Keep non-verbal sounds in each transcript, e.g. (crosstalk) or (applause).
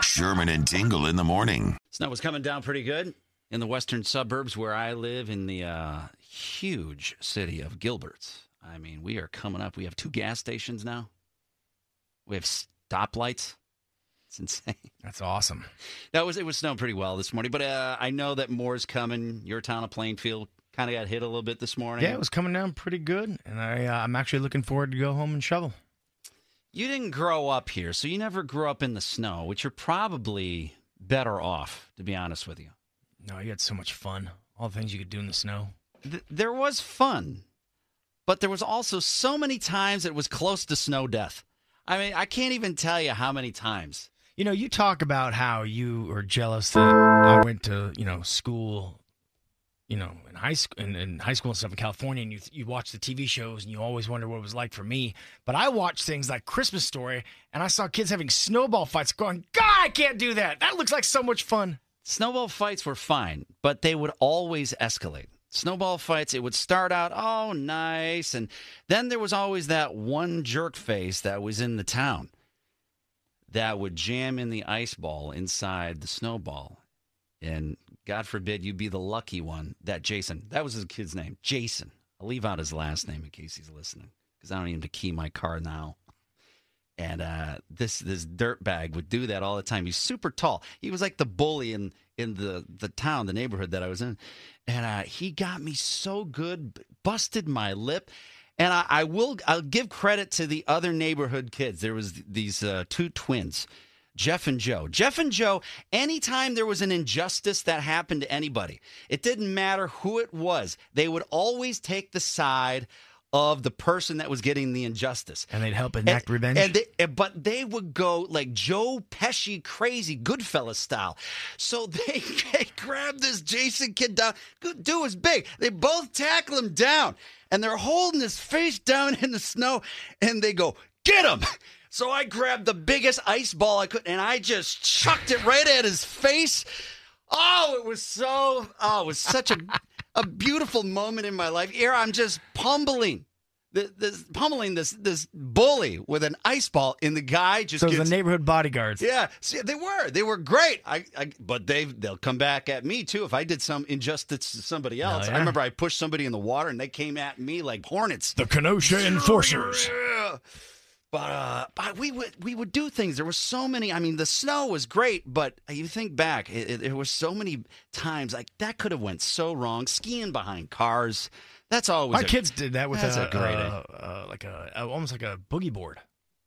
Sherman and Tingle in the morning. Snow was coming down pretty good in the western suburbs where I live in the uh, huge city of Gilberts. I mean, we are coming up. We have two gas stations now. We have stoplights. It's insane. (laughs) That's awesome. That was it was snowing pretty well this morning, but uh, I know that more's coming. Your town of Plainfield kind of got hit a little bit this morning. Yeah, it was coming down pretty good, and I uh, I'm actually looking forward to go home and shovel. You didn't grow up here, so you never grew up in the snow, which you're probably better off, to be honest with you. No, you had so much fun. All the things you could do in the snow. Th- there was fun, but there was also so many times it was close to snow death. I mean, I can't even tell you how many times. You know, you talk about how you are jealous that I went to, you know, school, you know, in high school, in, in high school and stuff in California, and you you watch the TV shows and you always wonder what it was like for me. But I watched things like Christmas Story, and I saw kids having snowball fights, going, "God, I can't do that. That looks like so much fun." Snowball fights were fine, but they would always escalate. Snowball fights, it would start out, oh, nice. And then there was always that one jerk face that was in the town that would jam in the ice ball inside the snowball. And God forbid you be the lucky one that Jason, that was his kid's name, Jason. I'll leave out his last name in case he's listening because I don't even have to key my car now. And uh, this this dirt bag would do that all the time. He's super tall. He was like the bully in in the the town, the neighborhood that I was in. And uh, he got me so good, busted my lip. And I, I will I'll give credit to the other neighborhood kids. There was these uh, two twins, Jeff and Joe. Jeff and Joe. Anytime there was an injustice that happened to anybody, it didn't matter who it was. They would always take the side of the person that was getting the injustice. And they'd help enact revenge. And they, eh, but they would go like Joe Pesci crazy Goodfellas style. So (laughs) they, they grab this Jason kid down. Good Dude was big. They both tackle him down, and they're holding his face down in the snow, and they go get him. So I grabbed the biggest ice ball I could, and I just chucked it right at his face. Oh, it was so. Oh, it was such a (laughs) a beautiful moment in my life. Here I'm just pummeling. This, this pummeling this this bully with an ice ball, and the guy just so gets, the neighborhood bodyguards. yeah, see, they were. They were great. I, I but they they'll come back at me too if I did some injustice to somebody else. yeah. I remember I pushed somebody in the water and they came at me like hornets. The Kenosha Enforcers. Yeah. But uh, but we would we would do things. There were so many. I mean, the snow was great, but you think back, there were so many times like that could have went so wrong. Skiing behind cars. That's always My a- kids did that with a, a great uh, uh, like a, almost like a boogie board,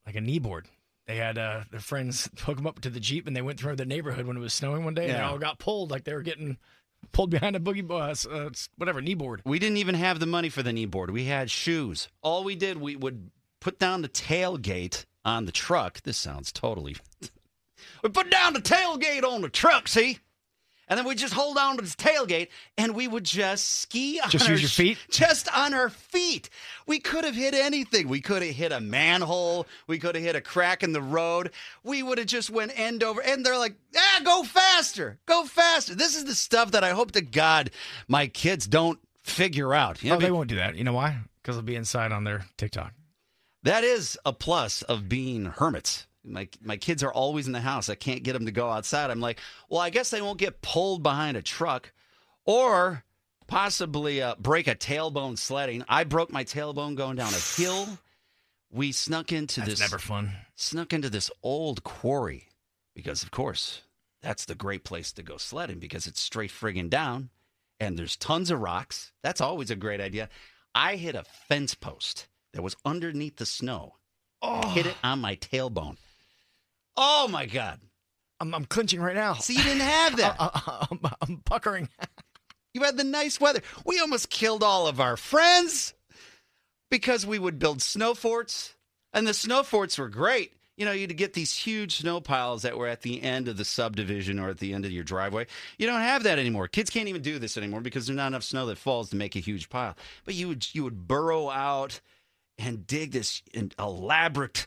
like a knee board. They had uh, their friends (laughs) hook them up to the jeep, and they went through the neighborhood when it was snowing one day, and they all got pulled like they were getting pulled behind a boogie bus, uh, whatever knee board. We didn't even have the money for the knee board. We had shoes. All we did, we would put down the tailgate on the truck. This sounds totally. (laughs) we put down the tailgate on the truck, see? And then we just hold on to the tailgate and we would just ski on Just our use your feet? Just on our feet. We could have hit anything. We could have hit a manhole. We could have hit a crack in the road. We would have just went end over. And they're like, ah, go faster. Go faster. This is the stuff that I hope to God my kids don't figure out. You know, Oh, they won't do that. You know why? Because they'll be inside on their TikTok. That is a plus of being hermits. My my kids are always in the house. I can't get them to go outside. I'm like, well, I guess they won't get pulled behind a truck, or possibly uh, break a tailbone sledding. I broke my tailbone going down a hill. We snuck into That's this never fun. snuck into this old quarry because, of course, that's the great place to go sledding because it's straight friggin' down and there's tons of rocks. That's always a great idea. I hit a fence post that was underneath the snow. Oh. Hit it oh. on my tailbone. Oh my God. I'm, I'm clinching right now. See, you didn't have that. (laughs) Uh, uh, uh, I, am I'm puckering. (laughs) You had the nice weather. We almost killed all of our friends because we would build snow forts, and the snow forts were great. You know, you'd get these huge snow piles that were at the end of the subdivision or at the end of your driveway. You don't have that anymore. Kids can't even do this anymore because there's not enough snow that falls to make a huge pile. But you would you would burrow out and dig this elaborate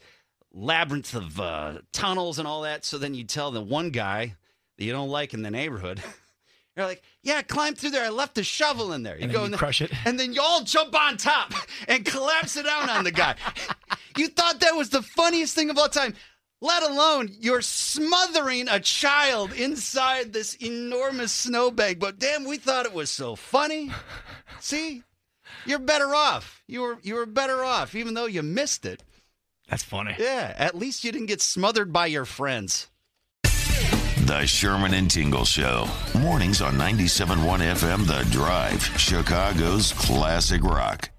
labyrinth of uh, tunnels and all that. So then you tell the one guy that you don't like in the neighborhood. (laughs) You're like, yeah, climb through there. I left the shovel in there. You And go then in you there, crush it. and then you all jump on top (laughs) and collapse it down on the guy. you thought that was the funniest thing of all time. Let alone you're smothering a child inside this enormous snowbank. But damn, we thought it was so funny. See, you're better off. You were you were better off, even though you missed it. That's funny. Yeah, at least you didn't get smothered by your friends. The Sherman and Tingle Show. Mornings on 97.1 FM The Drive, Chicago's classic rock.